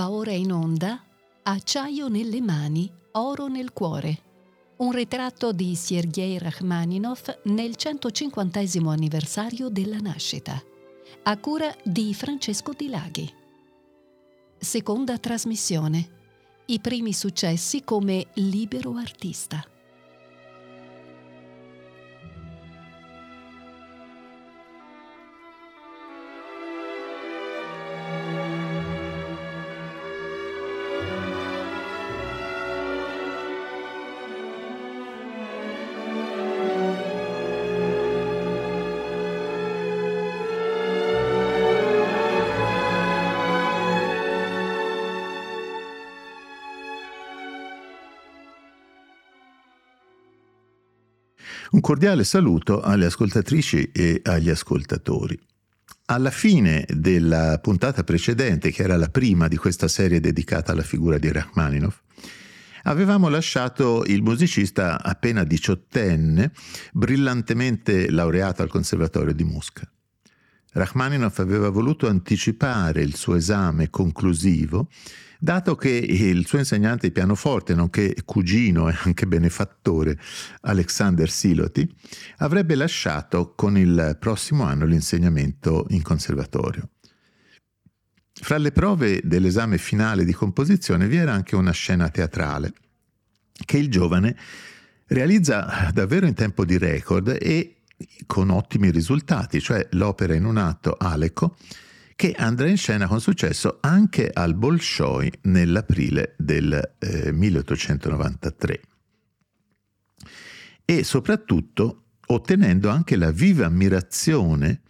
Va ora in onda Acciaio nelle mani, oro nel cuore. Un ritratto di Sergei Rachmaninov nel 150 anniversario della nascita. A cura di Francesco Di Laghi. Seconda trasmissione. I primi successi come libero artista. Cordiale saluto alle ascoltatrici e agli ascoltatori. Alla fine della puntata precedente, che era la prima di questa serie dedicata alla figura di Rachmaninov, avevamo lasciato il musicista appena diciottenne, brillantemente laureato al Conservatorio di Mosca. Rachmaninov aveva voluto anticipare il suo esame conclusivo dato che il suo insegnante di pianoforte, nonché cugino e anche benefattore, Alexander Siloti, avrebbe lasciato con il prossimo anno l'insegnamento in conservatorio. Fra le prove dell'esame finale di composizione vi era anche una scena teatrale che il giovane realizza davvero in tempo di record e con ottimi risultati, cioè l'opera in un atto Aleco che andrà in scena con successo anche al Bolshoi nell'aprile del eh, 1893 e soprattutto ottenendo anche la viva ammirazione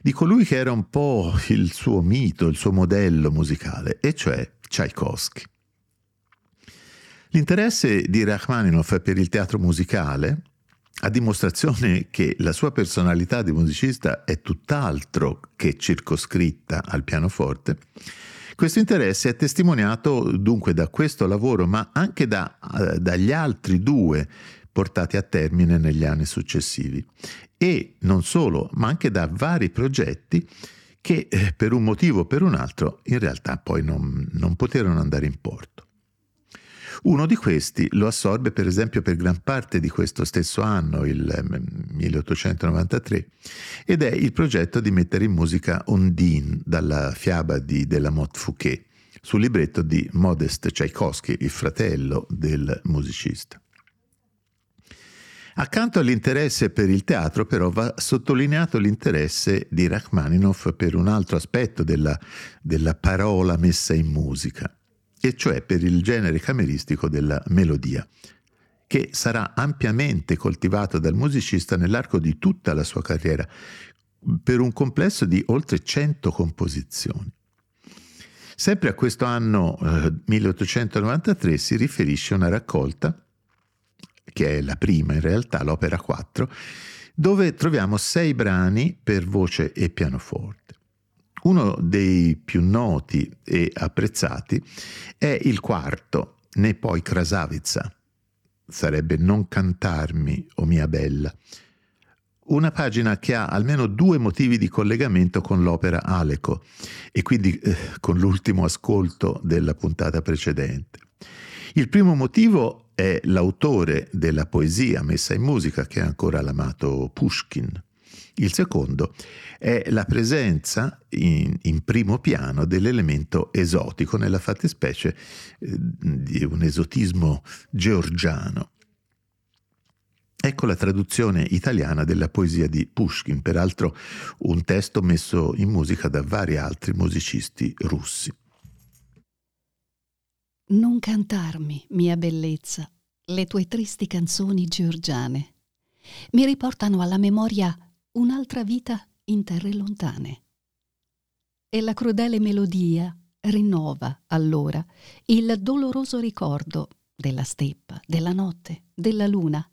di colui che era un po' il suo mito, il suo modello musicale, e cioè Tchaikovsky. L'interesse di Rachmaninoff per il teatro musicale a dimostrazione che la sua personalità di musicista è tutt'altro che circoscritta al pianoforte, questo interesse è testimoniato dunque da questo lavoro, ma anche da, uh, dagli altri due portati a termine negli anni successivi. E non solo, ma anche da vari progetti che eh, per un motivo o per un altro in realtà poi non, non poterono andare in porto. Uno di questi lo assorbe per esempio per gran parte di questo stesso anno, il 1893, ehm, ed è il progetto di mettere in musica Ondine dalla fiaba di Delamotte Fouquet sul libretto di Modest Tchaikovsky, il fratello del musicista. Accanto all'interesse per il teatro, però, va sottolineato l'interesse di Rachmaninoff per un altro aspetto della, della parola messa in musica e cioè per il genere cameristico della melodia, che sarà ampiamente coltivato dal musicista nell'arco di tutta la sua carriera, per un complesso di oltre 100 composizioni. Sempre a questo anno eh, 1893 si riferisce una raccolta, che è la prima in realtà, l'opera 4, dove troviamo sei brani per voce e pianoforte. Uno dei più noti e apprezzati è il quarto, Ne poi Krasavica, sarebbe Non cantarmi, o oh mia bella, una pagina che ha almeno due motivi di collegamento con l'opera Aleco e quindi eh, con l'ultimo ascolto della puntata precedente. Il primo motivo è l'autore della poesia messa in musica che è ancora l'amato Pushkin. Il secondo è la presenza in, in primo piano dell'elemento esotico, nella fattispecie eh, di un esotismo georgiano. Ecco la traduzione italiana della poesia di Pushkin, peraltro un testo messo in musica da vari altri musicisti russi. Non cantarmi, mia bellezza, le tue tristi canzoni georgiane. Mi riportano alla memoria un'altra vita in terre lontane. E la crudele melodia rinnova allora il doloroso ricordo della steppa, della notte, della luna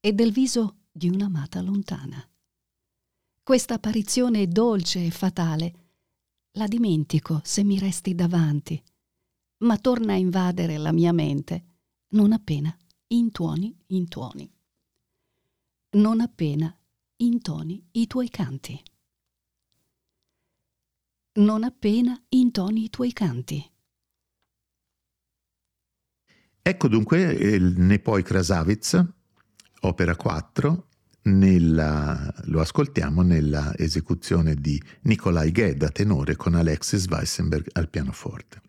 e del viso di un'amata lontana. Questa apparizione dolce e fatale la dimentico se mi resti davanti, ma torna a invadere la mia mente non appena intuoni intuoni. Non appena intoni i tuoi canti. Non appena intoni i tuoi canti. Ecco dunque eh, il Nepoi Krasavitz, opera 4, nella, lo ascoltiamo nella esecuzione di Nikolai Gedda tenore con Alexis Weissenberg al pianoforte.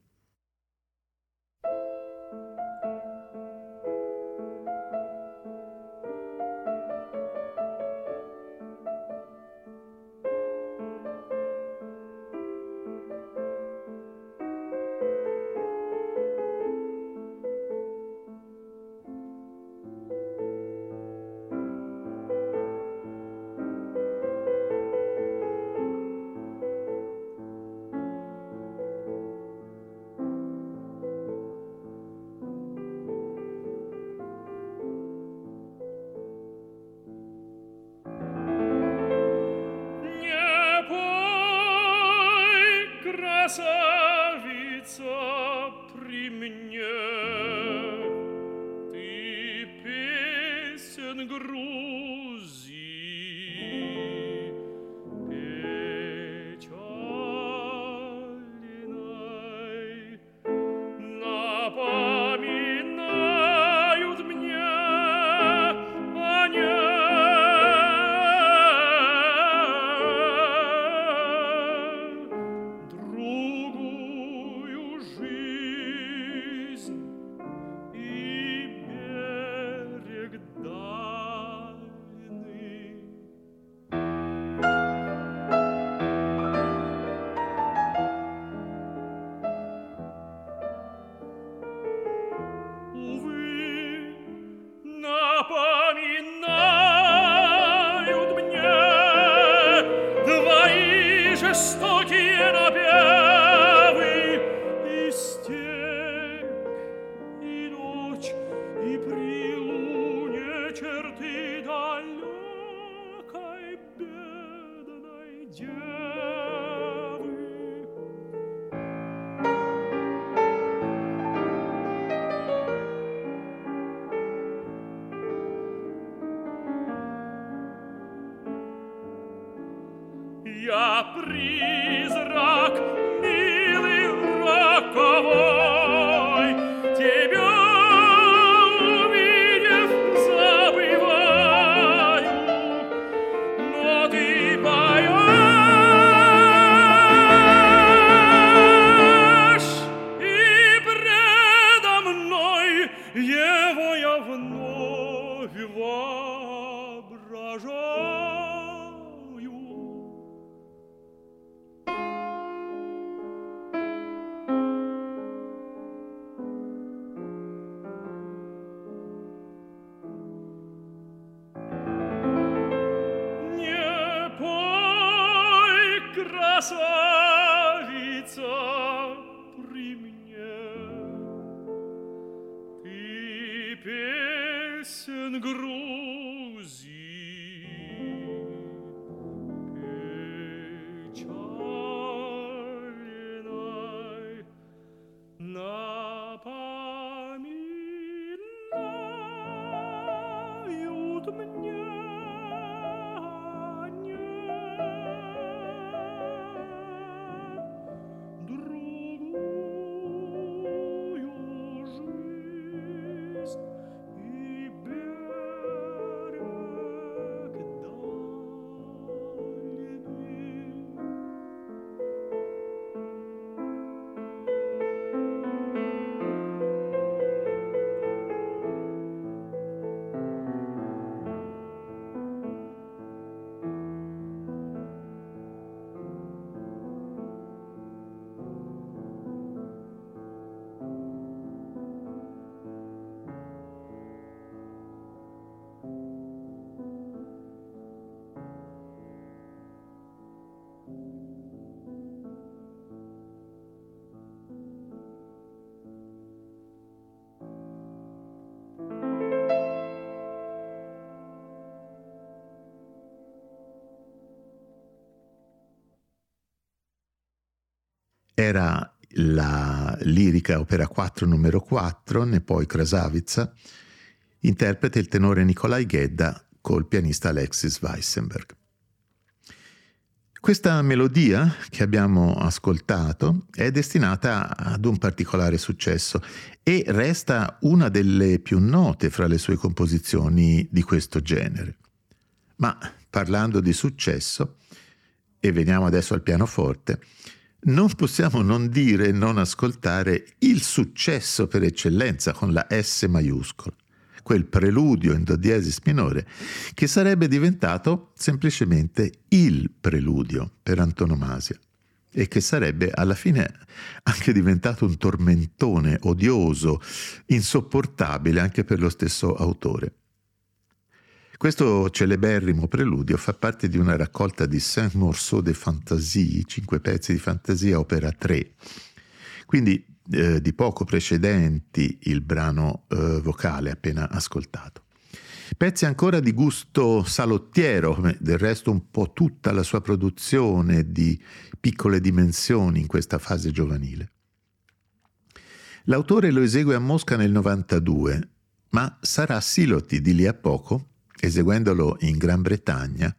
diz era la lirica opera 4 numero 4, Nepoi Krasavica, interprete il tenore Nikolai Gedda col pianista Alexis Weissenberg. Questa melodia che abbiamo ascoltato è destinata ad un particolare successo e resta una delle più note fra le sue composizioni di questo genere. Ma parlando di successo, e veniamo adesso al pianoforte, non possiamo non dire e non ascoltare il successo per eccellenza con la S maiuscola quel preludio in do diesis minore, che sarebbe diventato semplicemente il preludio per antonomasia e che sarebbe alla fine anche diventato un tormentone odioso, insopportabile anche per lo stesso autore. Questo celeberrimo preludio fa parte di una raccolta di Cinq morceaux de fantasie, cinque pezzi di fantasia, opera 3. Quindi eh, di poco precedenti il brano eh, vocale appena ascoltato. Pezzi ancora di gusto salottiero, del resto un po' tutta la sua produzione di piccole dimensioni in questa fase giovanile. L'autore lo esegue a Mosca nel 92, ma sarà Siloti di lì a poco, eseguendolo in Gran Bretagna,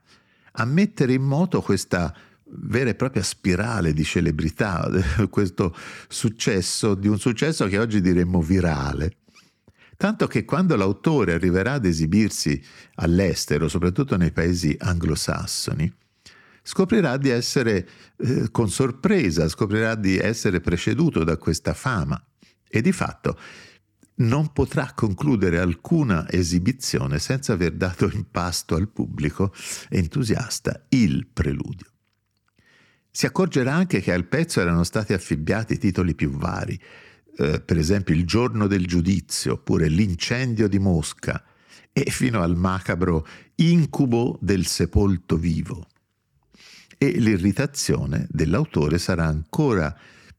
a mettere in moto questa vera e propria spirale di celebrità, questo successo, di un successo che oggi diremmo virale. Tanto che quando l'autore arriverà ad esibirsi all'estero, soprattutto nei paesi anglosassoni, scoprirà di essere eh, con sorpresa, scoprirà di essere preceduto da questa fama e di fatto non potrà concludere alcuna esibizione senza aver dato in pasto al pubblico entusiasta il preludio. Si accorgerà anche che al pezzo erano stati affibbiati titoli più vari, eh, per esempio Il giorno del giudizio, oppure L'incendio di Mosca, e fino al macabro Incubo del sepolto vivo. E l'irritazione dell'autore sarà ancora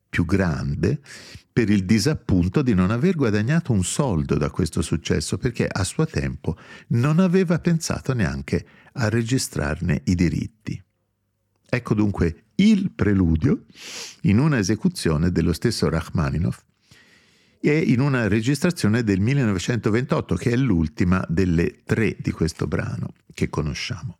più grande per il disappunto di non aver guadagnato un soldo da questo successo perché a suo tempo non aveva pensato neanche a registrarne i diritti. Ecco dunque il preludio in una esecuzione dello stesso Rachmaninoff e in una registrazione del 1928 che è l'ultima delle tre di questo brano che conosciamo.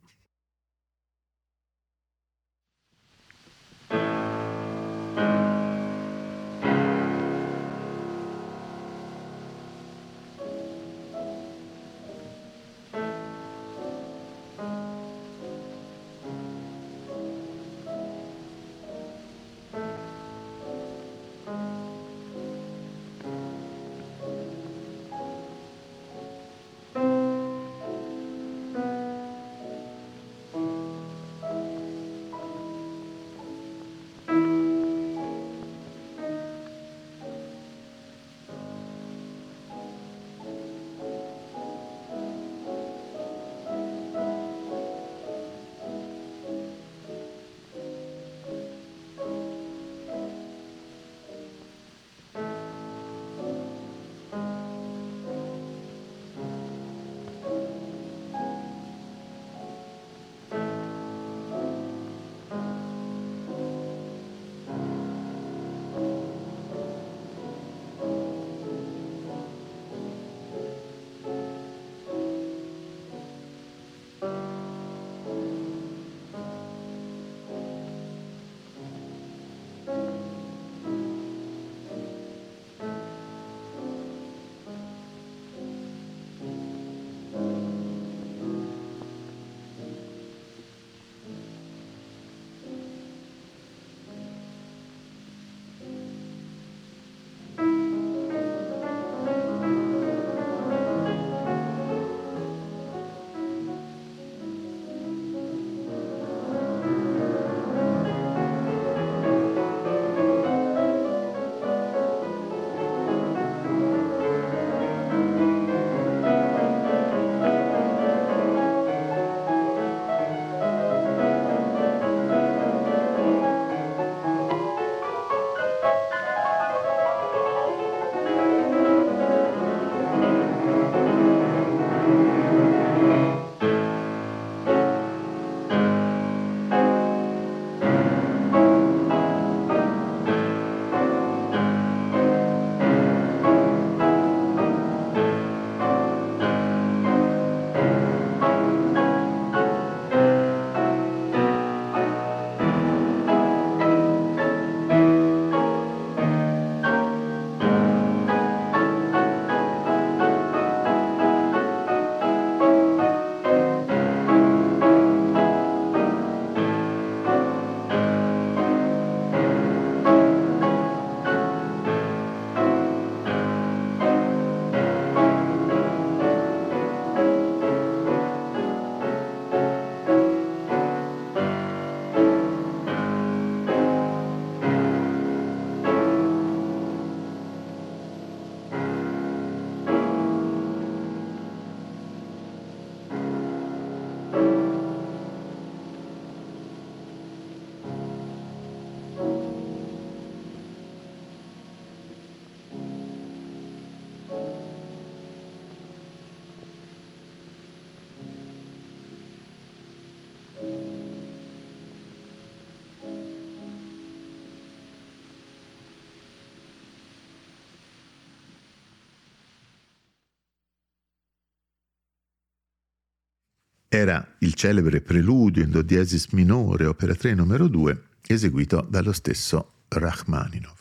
Era il celebre preludio in do diesis minore, opera 3 numero 2, eseguito dallo stesso Rachmaninov.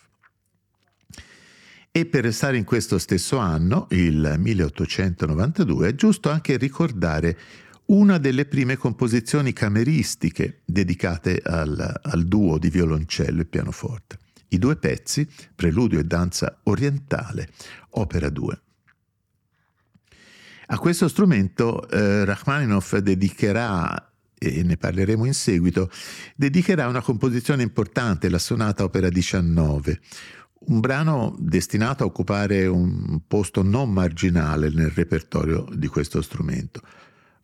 E per restare in questo stesso anno, il 1892, è giusto anche ricordare una delle prime composizioni cameristiche dedicate al, al duo di violoncello e pianoforte. I due pezzi, Preludio e Danza orientale, opera 2. A questo strumento eh, Rachmaninoff dedicherà, e ne parleremo in seguito, dedicherà una composizione importante, la sonata opera 19, un brano destinato a occupare un posto non marginale nel repertorio di questo strumento.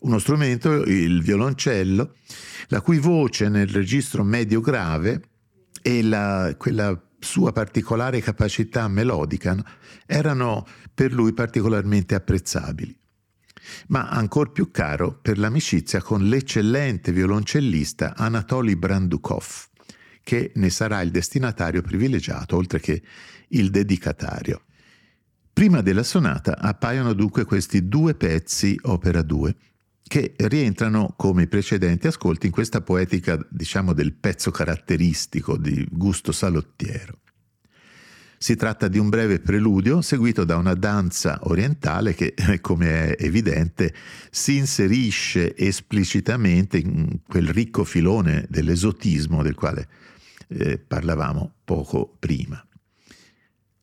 Uno strumento, il violoncello, la cui voce nel registro medio-grave e la, quella sua particolare capacità melodica erano per lui particolarmente apprezzabili ma ancor più caro per l'amicizia con l'eccellente violoncellista Anatoly Brandukov, che ne sarà il destinatario privilegiato, oltre che il dedicatario. Prima della sonata appaiono dunque questi due pezzi, opera 2, che rientrano come i precedenti ascolti in questa poetica, diciamo, del pezzo caratteristico di gusto salottiero. Si tratta di un breve preludio seguito da una danza orientale che, come è evidente, si inserisce esplicitamente in quel ricco filone dell'esotismo del quale eh, parlavamo poco prima.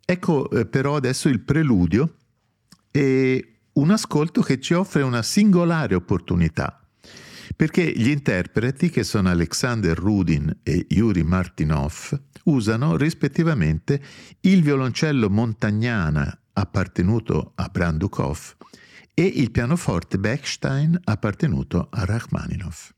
Ecco eh, però adesso il preludio e un ascolto che ci offre una singolare opportunità perché gli interpreti, che sono Alexander Rudin e Yuri Martinov, usano rispettivamente il violoncello montagnana appartenuto a Brandukov e il pianoforte Bechstein appartenuto a Rachmaninoff.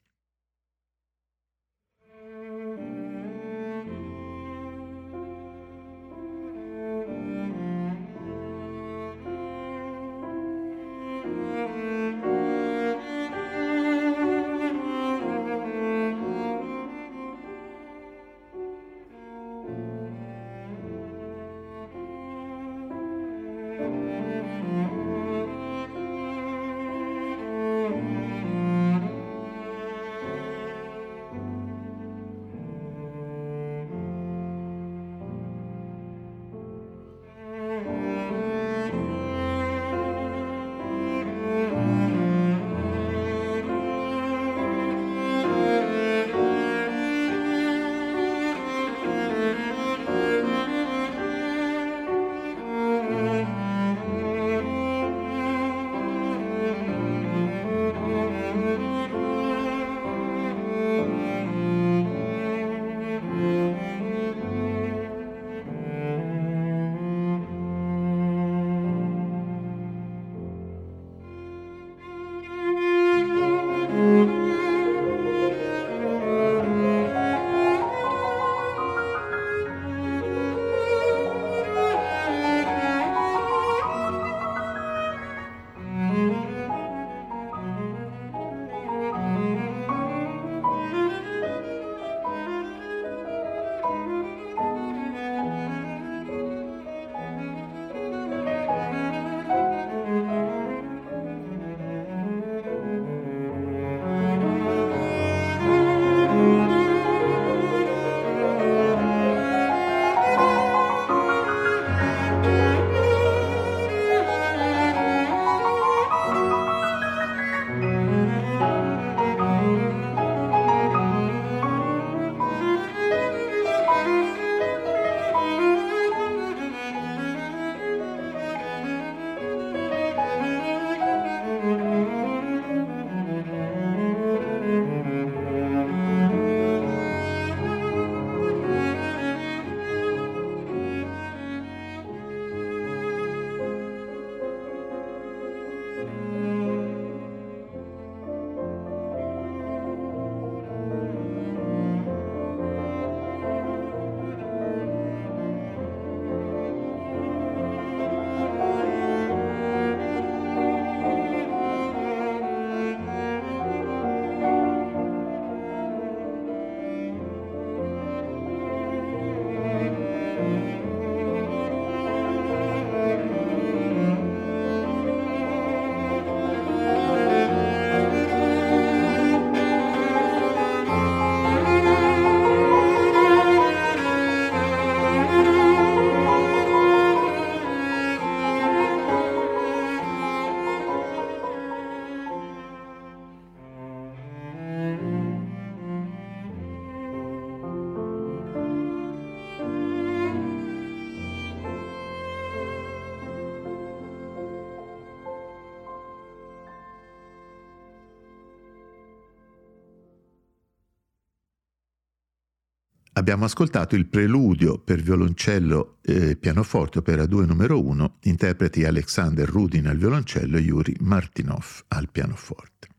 Abbiamo ascoltato il preludio per violoncello e pianoforte opera 2 numero 1, interpreti Alexander Rudin al violoncello e Yuri Martinov al pianoforte.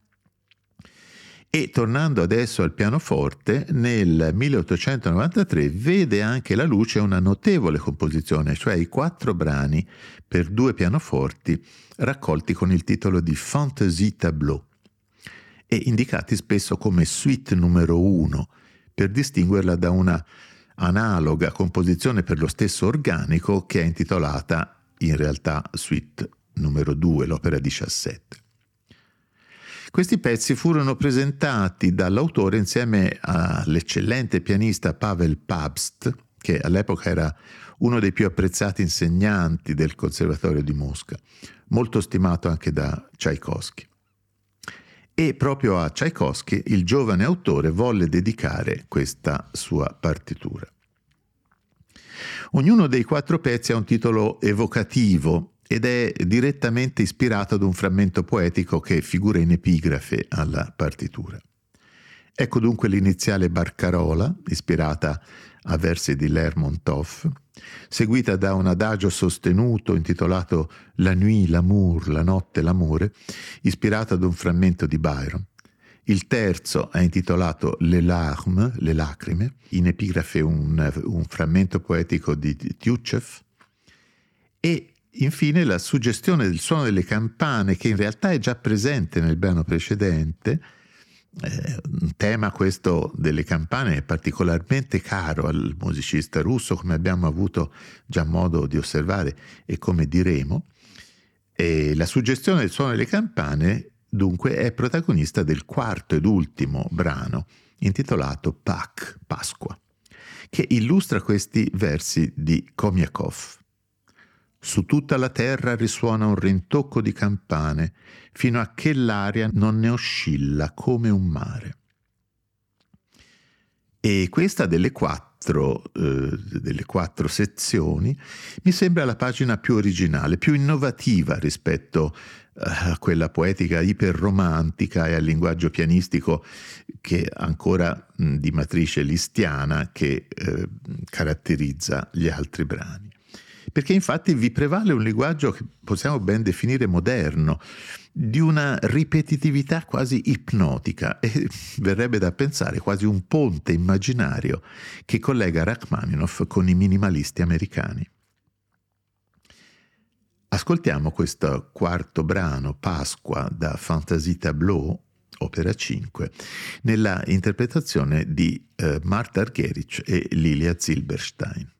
E tornando adesso al pianoforte, nel 1893 vede anche la luce una notevole composizione, cioè i quattro brani per due pianoforti raccolti con il titolo di Fantasy Tableau e indicati spesso come suite numero 1 per distinguerla da una analoga composizione per lo stesso organico che è intitolata in realtà suite numero 2, l'opera 17. Questi pezzi furono presentati dall'autore insieme all'eccellente pianista Pavel Pabst, che all'epoca era uno dei più apprezzati insegnanti del Conservatorio di Mosca, molto stimato anche da Tchaikovsky e proprio a Tchaikovsky il giovane autore volle dedicare questa sua partitura. Ognuno dei quattro pezzi ha un titolo evocativo ed è direttamente ispirato ad un frammento poetico che figura in epigrafe alla partitura. Ecco dunque l'iniziale Barcarola, ispirata a versi di Lermontov, seguita da un adagio sostenuto intitolato La nuit, l'amour, la notte, l'amore, ispirato ad un frammento di Byron. Il terzo è intitolato Le larmes, le lacrime, in epigrafe un, un frammento poetico di Tyutchev. E infine la suggestione del suono delle campane, che in realtà è già presente nel brano precedente, eh, un tema questo delle campane è particolarmente caro al musicista russo, come abbiamo avuto già modo di osservare e come diremo. E la suggestione del suono delle campane dunque è protagonista del quarto ed ultimo brano, intitolato Pak, Pasqua, che illustra questi versi di Komiakov. Su tutta la terra risuona un rintocco di campane, fino a che l'aria non ne oscilla come un mare. E questa delle quattro, eh, delle quattro sezioni mi sembra la pagina più originale, più innovativa rispetto eh, a quella poetica iperromantica e al linguaggio pianistico che ancora mh, di matrice listiana che eh, caratterizza gli altri brani perché infatti vi prevale un linguaggio che possiamo ben definire moderno, di una ripetitività quasi ipnotica e verrebbe da pensare quasi un ponte immaginario che collega Rachmaninoff con i minimalisti americani. Ascoltiamo questo quarto brano, Pasqua, da Fantasy Tableau, opera 5, nella interpretazione di eh, Marta Argerich e Lilia Zilberstein.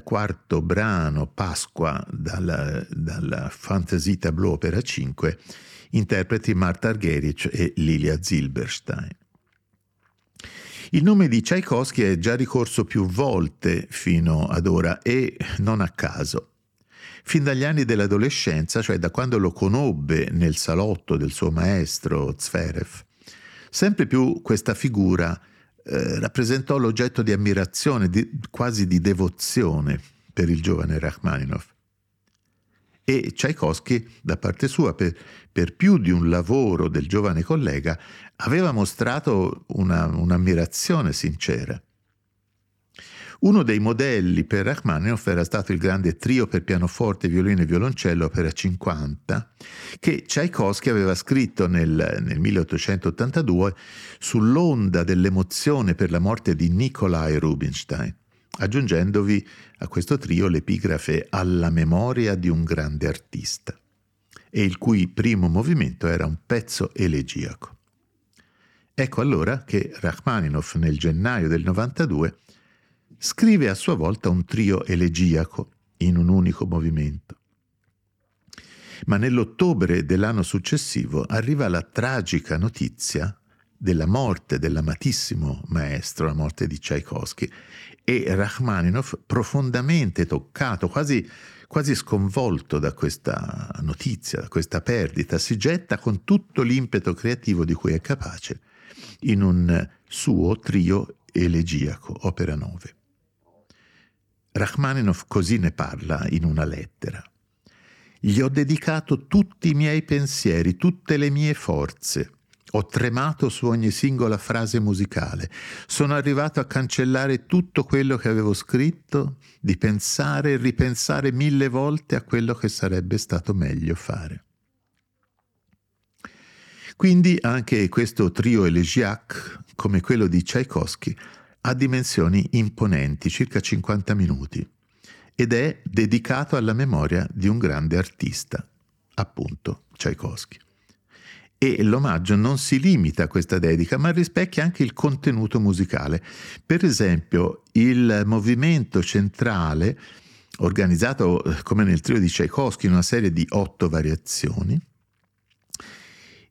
Quarto brano, Pasqua, dalla, dalla Fantasy Tableau Opera 5, interpreti Marta Argerich e Lilia Zilberstein. Il nome di Tchaikovsky è già ricorso più volte fino ad ora e non a caso. Fin dagli anni dell'adolescenza, cioè da quando lo conobbe nel salotto del suo maestro Zverev, sempre più questa figura eh, rappresentò l'oggetto di ammirazione, di, quasi di devozione per il giovane Rachmaninov. E Tchaikovsky, da parte sua, per, per, più di un lavoro del giovane collega, aveva mostrato una, un'ammirazione sincera. Uno dei modelli per Rachmaninoff era stato il grande trio per pianoforte, violino e violoncello opera 50, che Tchaikovsky aveva scritto nel, nel 1882 sull'onda dell'emozione per la morte di Nikolai Rubinstein, aggiungendovi a questo trio l'epigrafe alla memoria di un grande artista, e il cui primo movimento era un pezzo elegiaco. Ecco allora che Rachmaninoff nel gennaio del 92 scrive a sua volta un trio elegiaco in un unico movimento. Ma nell'ottobre dell'anno successivo arriva la tragica notizia della morte dell'amatissimo maestro, la morte di Tchaikovsky, e Rachmaninoff, profondamente toccato, quasi, quasi sconvolto da questa notizia, da questa perdita, si getta con tutto l'impeto creativo di cui è capace in un suo trio elegiaco, opera 9. Rachmaninoff così ne parla in una lettera. Gli ho dedicato tutti i miei pensieri, tutte le mie forze. Ho tremato su ogni singola frase musicale. Sono arrivato a cancellare tutto quello che avevo scritto, di pensare e ripensare mille volte a quello che sarebbe stato meglio fare. Quindi anche questo trio elegiac, come quello di Tchaikovsky, ha dimensioni imponenti, circa 50 minuti, ed è dedicato alla memoria di un grande artista, appunto Tchaikovsky. E l'omaggio non si limita a questa dedica, ma rispecchia anche il contenuto musicale. Per esempio, il movimento centrale, organizzato eh, come nel trio di Tchaikovsky in una serie di otto variazioni,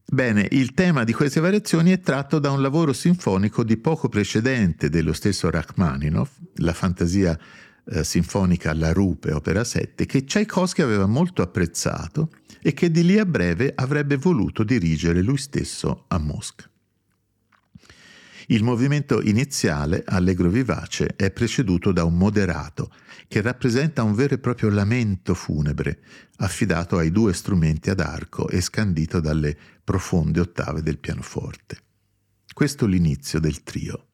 Bene, il tema di queste variazioni è tratto da un lavoro sinfonico di poco precedente dello stesso Rachmaninoff, la fantasia eh, sinfonica La Rupe, opera 7, che Tchaikovsky aveva molto apprezzato e che di lì a breve avrebbe voluto dirigere lui stesso a Mosca. Il movimento iniziale, allegro vivace, è preceduto da un moderato, che rappresenta un vero e proprio lamento funebre, affidato ai due strumenti ad arco e scandito dalle profonde ottave del pianoforte. Questo l'inizio del trio.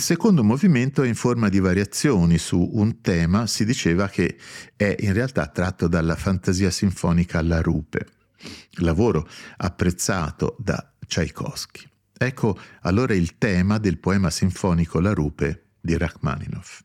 Il secondo movimento è in forma di variazioni su un tema, si diceva che è in realtà tratto dalla fantasia sinfonica La Rupe, lavoro apprezzato da Tchaikovsky. Ecco allora il tema del poema sinfonico La Rupe di Rachmaninoff.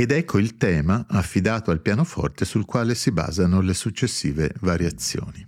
Ed ecco il tema affidato al pianoforte sul quale si basano le successive variazioni.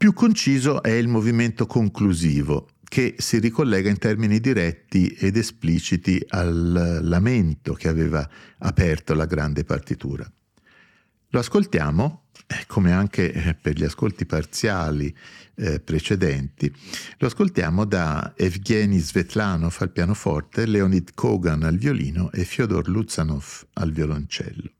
Più conciso è il movimento conclusivo, che si ricollega in termini diretti ed espliciti al lamento che aveva aperto la grande partitura. Lo ascoltiamo, eh, come anche eh, per gli ascolti parziali eh, precedenti, lo ascoltiamo da Evgeny Svetlanov al pianoforte, Leonid Kogan al violino e Fyodor Luzanov al violoncello.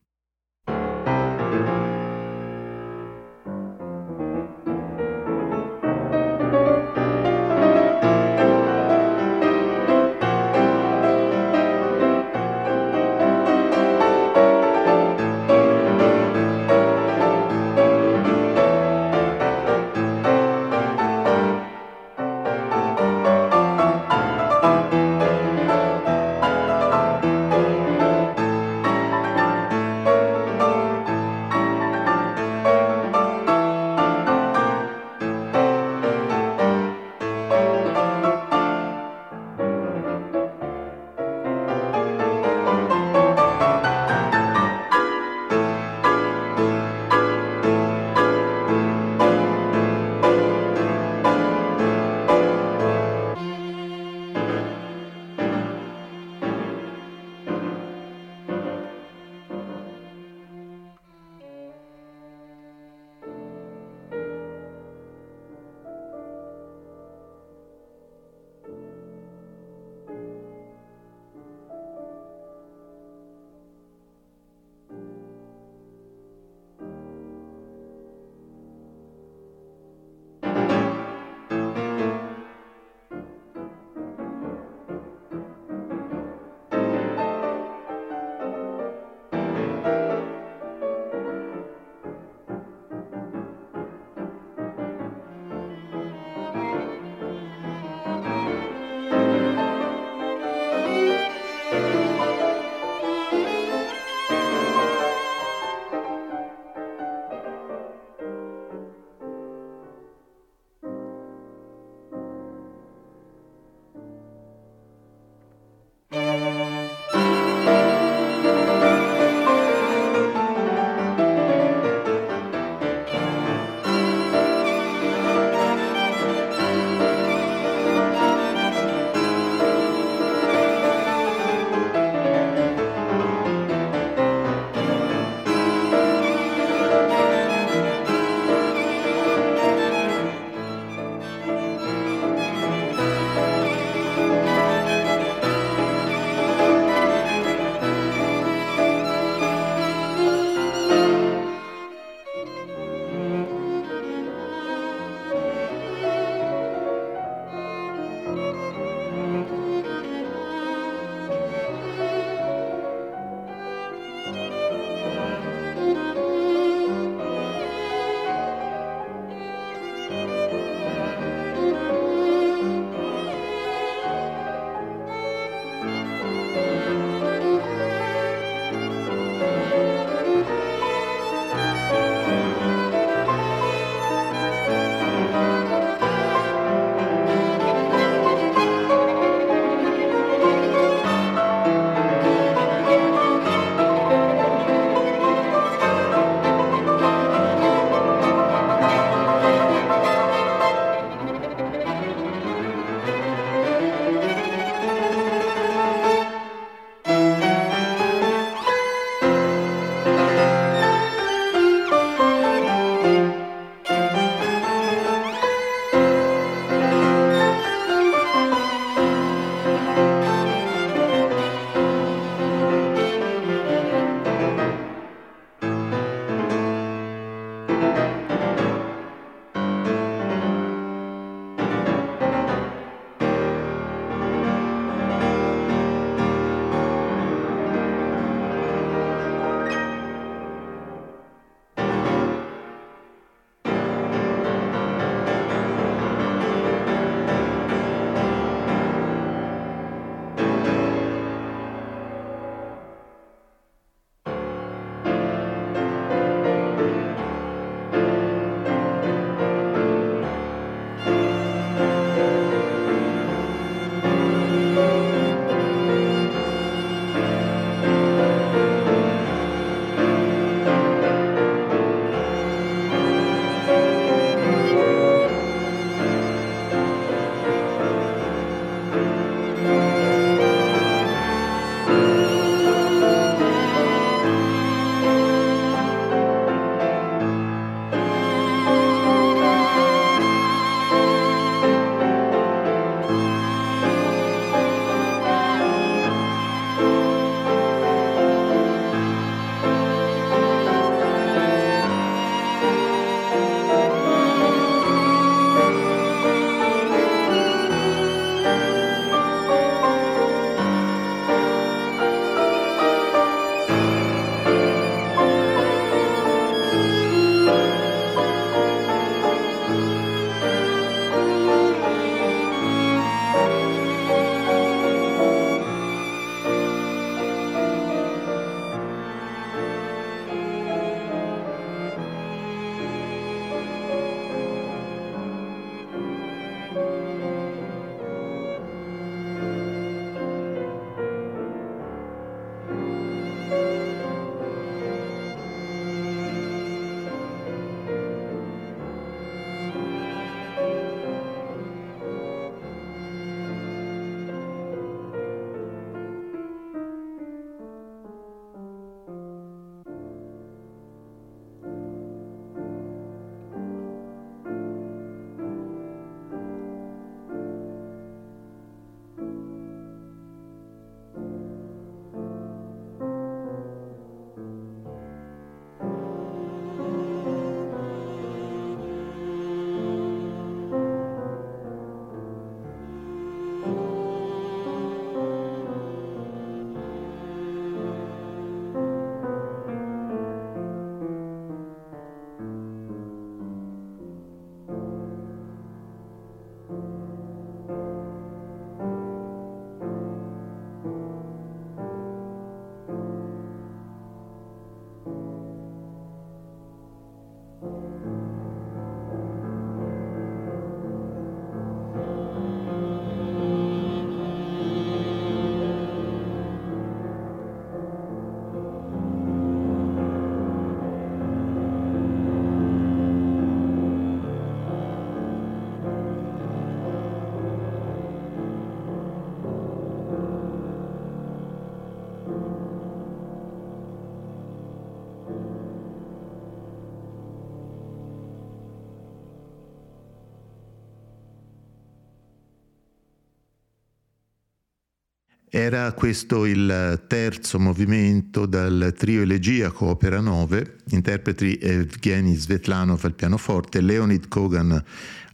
Era questo il terzo movimento dal trio elegiaco opera 9, interpreti Evgeny Svetlanov al pianoforte, Leonid Kogan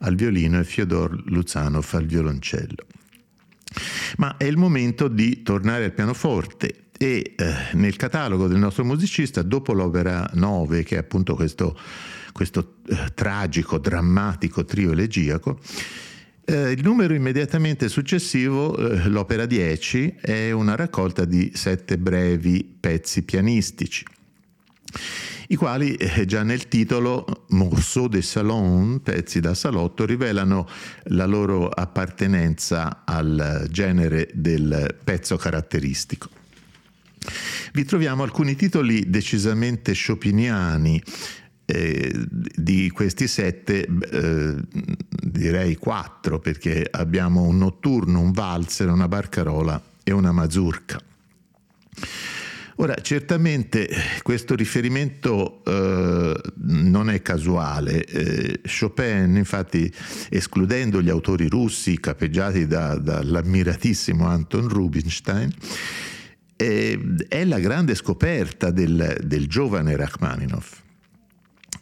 al violino e Fyodor Luzanov al violoncello. Ma è il momento di tornare al pianoforte e eh, nel catalogo del nostro musicista, dopo l'opera 9, che è appunto questo, questo eh, tragico, drammatico trio elegiaco, eh, il numero immediatamente successivo, eh, l'opera 10, è una raccolta di sette brevi pezzi pianistici, i quali eh, già nel titolo Morceau de Salon, pezzi da salotto, rivelano la loro appartenenza al genere del pezzo caratteristico. Vi troviamo alcuni titoli decisamente sciopiniani, eh, di questi sette eh, direi quattro perché abbiamo un notturno, un valzer, una barcarola e una mazurka. Ora, certamente questo riferimento eh, non è casuale. Eh, Chopin, infatti, escludendo gli autori russi capeggiati da, dall'ammiratissimo Anton Rubinstein, eh, è la grande scoperta del, del giovane Rachmaninoff.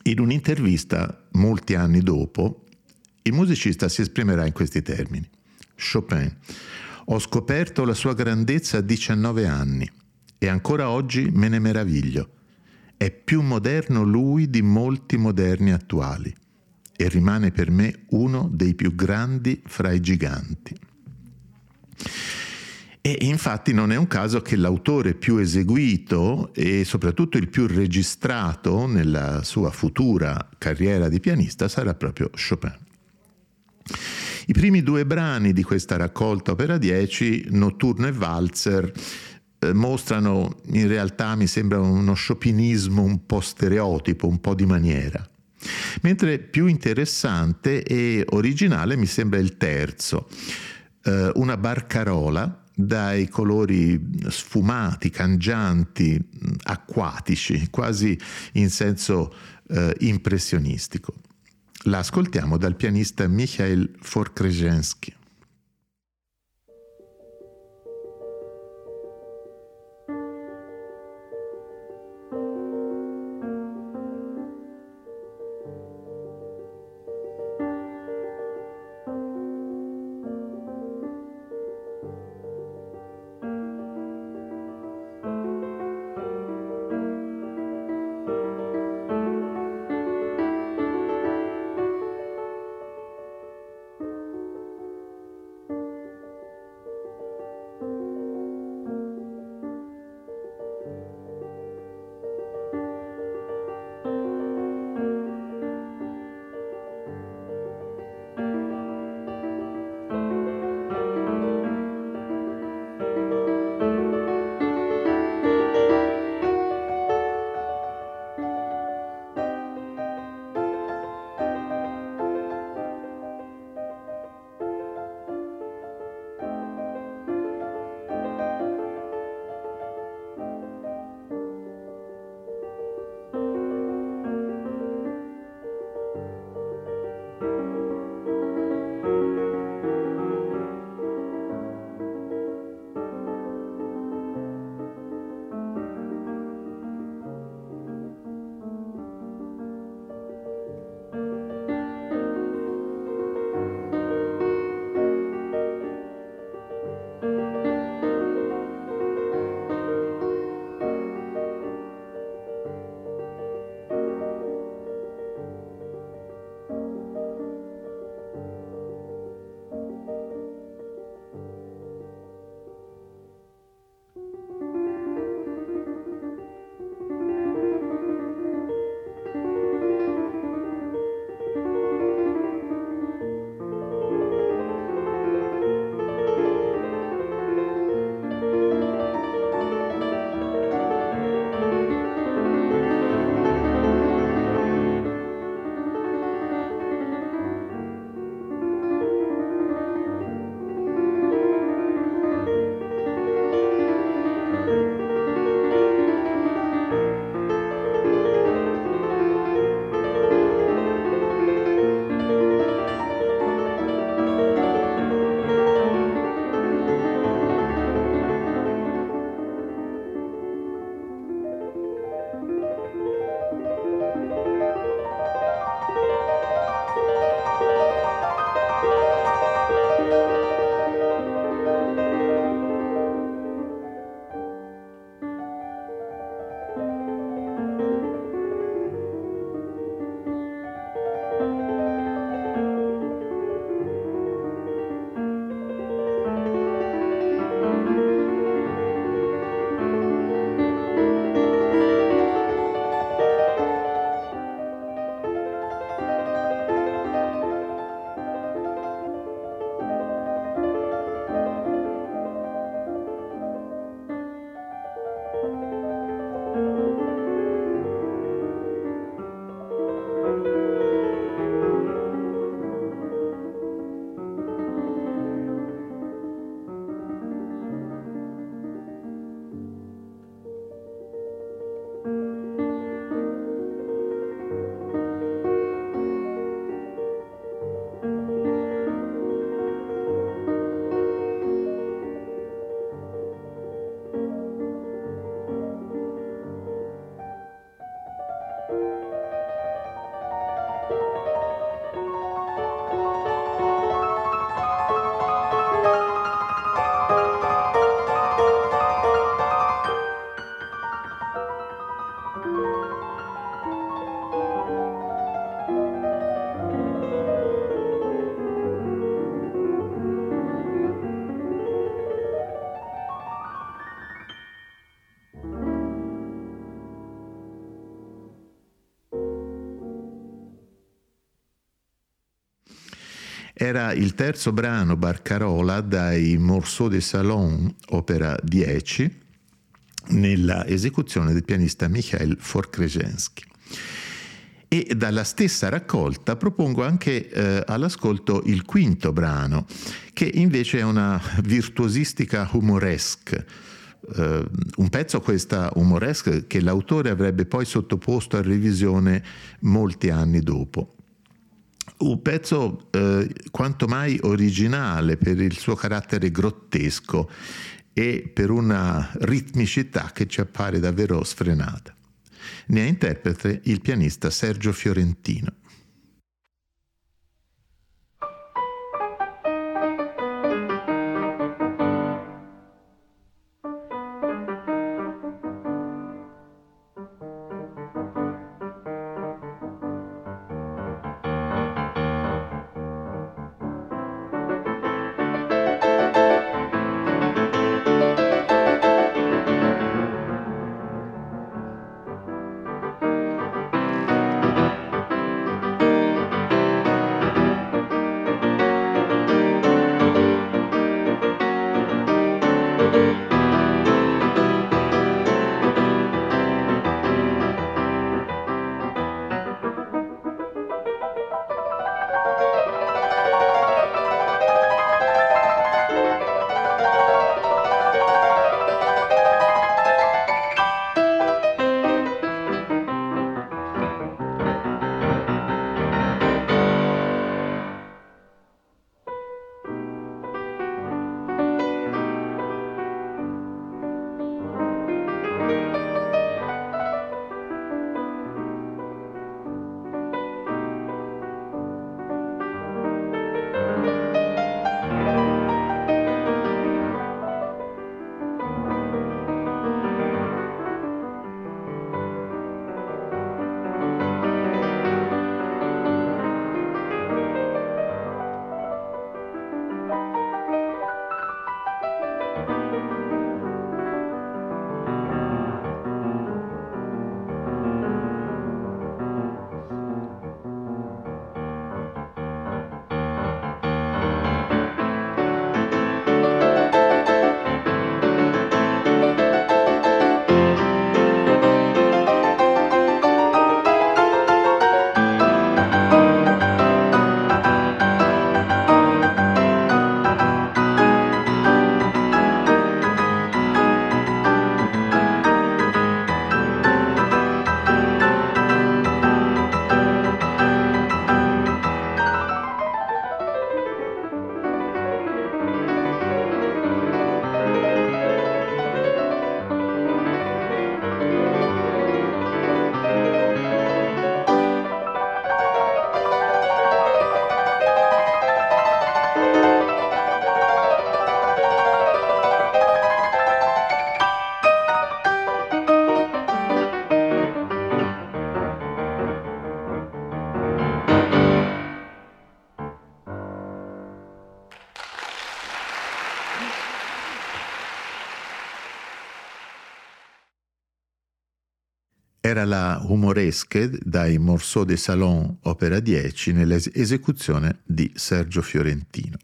In un'intervista, molti anni dopo, il musicista si esprimerà in questi termini. Chopin. Ho scoperto la sua grandezza a 19 anni e ancora oggi me ne meraviglio. È più moderno lui di molti moderni attuali e rimane per me uno dei più grandi fra i giganti. E infatti non è un caso che l'autore più eseguito e soprattutto il più registrato nella sua futura carriera di pianista sarà proprio Chopin. I primi due brani di questa raccolta opera 10, Notturno e Walzer, eh, mostrano in realtà, mi sembra, uno chopinismo un po' stereotipo, un po' di maniera. Mentre più interessante e originale mi sembra il terzo, eh, una barcarola dai colori sfumati, cangianti, acquatici, quasi in senso eh, impressionistico. La ascoltiamo dal pianista Mikhail Forkrezhensky. Era il terzo brano Barcarola dai Morceaux de Salon, opera 10, nella esecuzione del pianista Mikhail Forkrejenski. E dalla stessa raccolta propongo anche eh, all'ascolto il quinto brano, che invece è una virtuosistica humoresque. Uh, un pezzo questa humoresque che l'autore avrebbe poi sottoposto a revisione molti anni dopo. Un pezzo uh, quanto mai originale per il suo carattere grottesco e per una ritmicità che ci appare davvero sfrenata. Ne è interprete il pianista Sergio Fiorentino. Era la Humoresque dai Morceaux de Salon opera 10 nell'esecuzione di Sergio Fiorentino.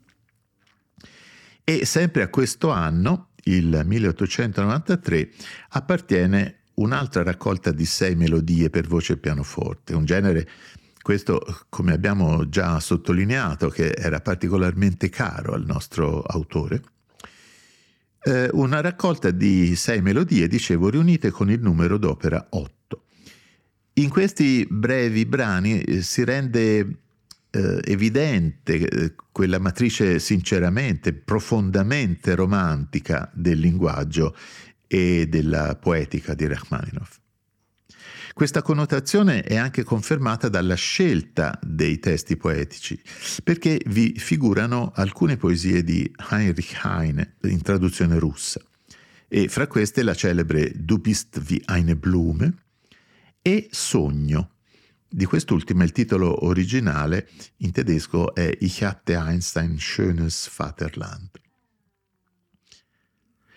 E sempre a questo anno, il 1893, appartiene un'altra raccolta di sei melodie per voce e pianoforte, un genere, questo come abbiamo già sottolineato, che era particolarmente caro al nostro autore, eh, una raccolta di sei melodie, dicevo, riunite con il numero d'opera 8. In questi brevi brani eh, si rende eh, evidente eh, quella matrice sinceramente, profondamente romantica del linguaggio e della poetica di Rachmaninoff. Questa connotazione è anche confermata dalla scelta dei testi poetici, perché vi figurano alcune poesie di Heinrich Heine in traduzione russa, e fra queste la celebre Du bist wie eine Blume, e Sogno. Di quest'ultima il titolo originale in tedesco è Ich hatte einst ein schönes Vaterland.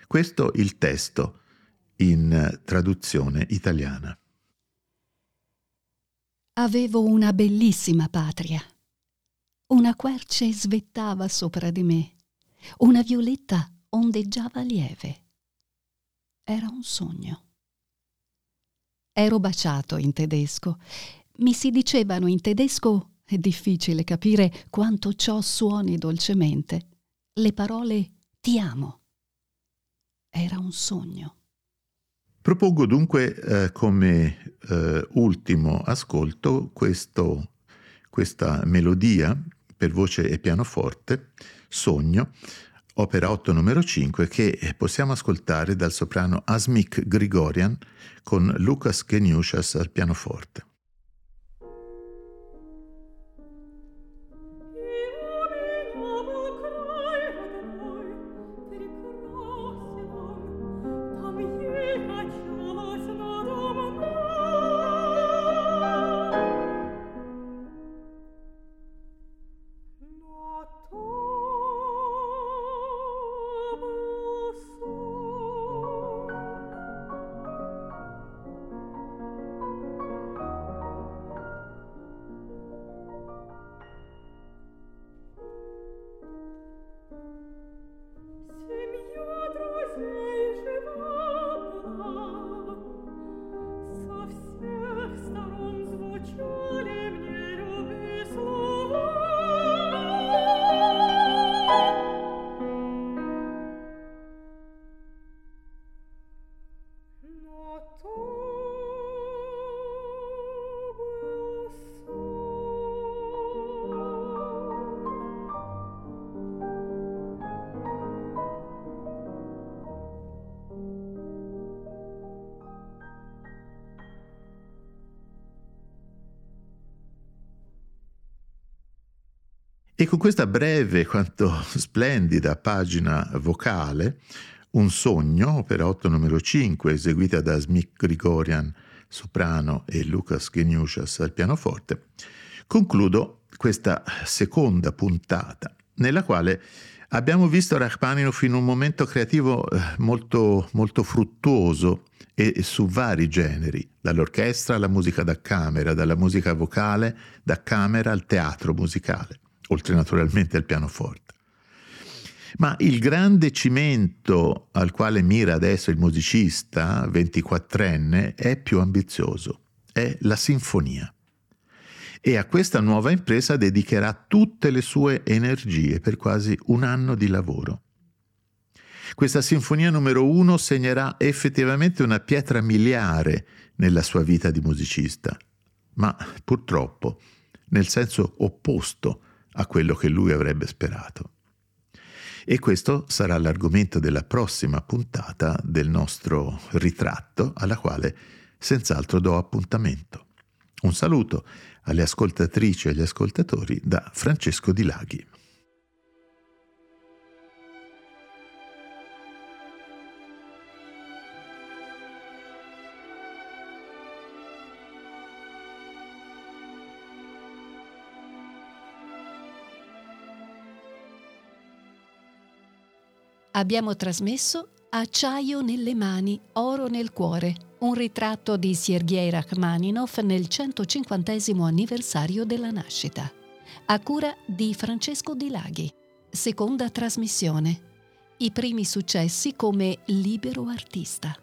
Questo il testo in traduzione italiana. Avevo una bellissima patria. una querce svettava sopra di me, una violetta ondeggiava lieve. Era un sogno. Ero baciato in tedesco. Mi si dicevano in tedesco, è difficile capire quanto ciò suoni dolcemente, le parole ti amo. Era un sogno. Propongo dunque eh, come eh, ultimo ascolto questo, questa melodia per voce e pianoforte, Sogno, opera 8 numero 5, che possiamo ascoltare dal soprano Asmik Grigorian con Lucas Geniushas al pianoforte. Con questa breve quanto splendida pagina vocale, Un sogno, opera 8 numero 5, eseguita da Smith Grigorian, soprano, e Lucas Geniushas al pianoforte, concludo questa seconda puntata, nella quale abbiamo visto Rachmaninoff in un momento creativo eh, molto, molto fruttuoso e su vari generi, dall'orchestra alla musica da camera, dalla musica vocale da camera al teatro musicale oltre naturalmente al pianoforte. Ma il grande cimento al quale mira adesso il musicista 24enne è più ambizioso, è la sinfonia. E a questa nuova impresa dedicherà tutte le sue energie per quasi un anno di lavoro. Questa sinfonia numero uno segnerà effettivamente una pietra miliare nella sua vita di musicista, ma purtroppo nel senso opposto a quello che lui avrebbe sperato. E questo sarà l'argomento della prossima puntata del nostro ritratto, alla quale senz'altro do appuntamento. Un saluto alle ascoltatrici e agli ascoltatori da Francesco Di Laghi. Abbiamo trasmesso Acciaio nelle mani, oro nel cuore, un ritratto di Sergei Rachmaninov nel 150 anniversario della nascita, a cura di Francesco Di Laghi. Seconda trasmissione. I primi successi come libero artista.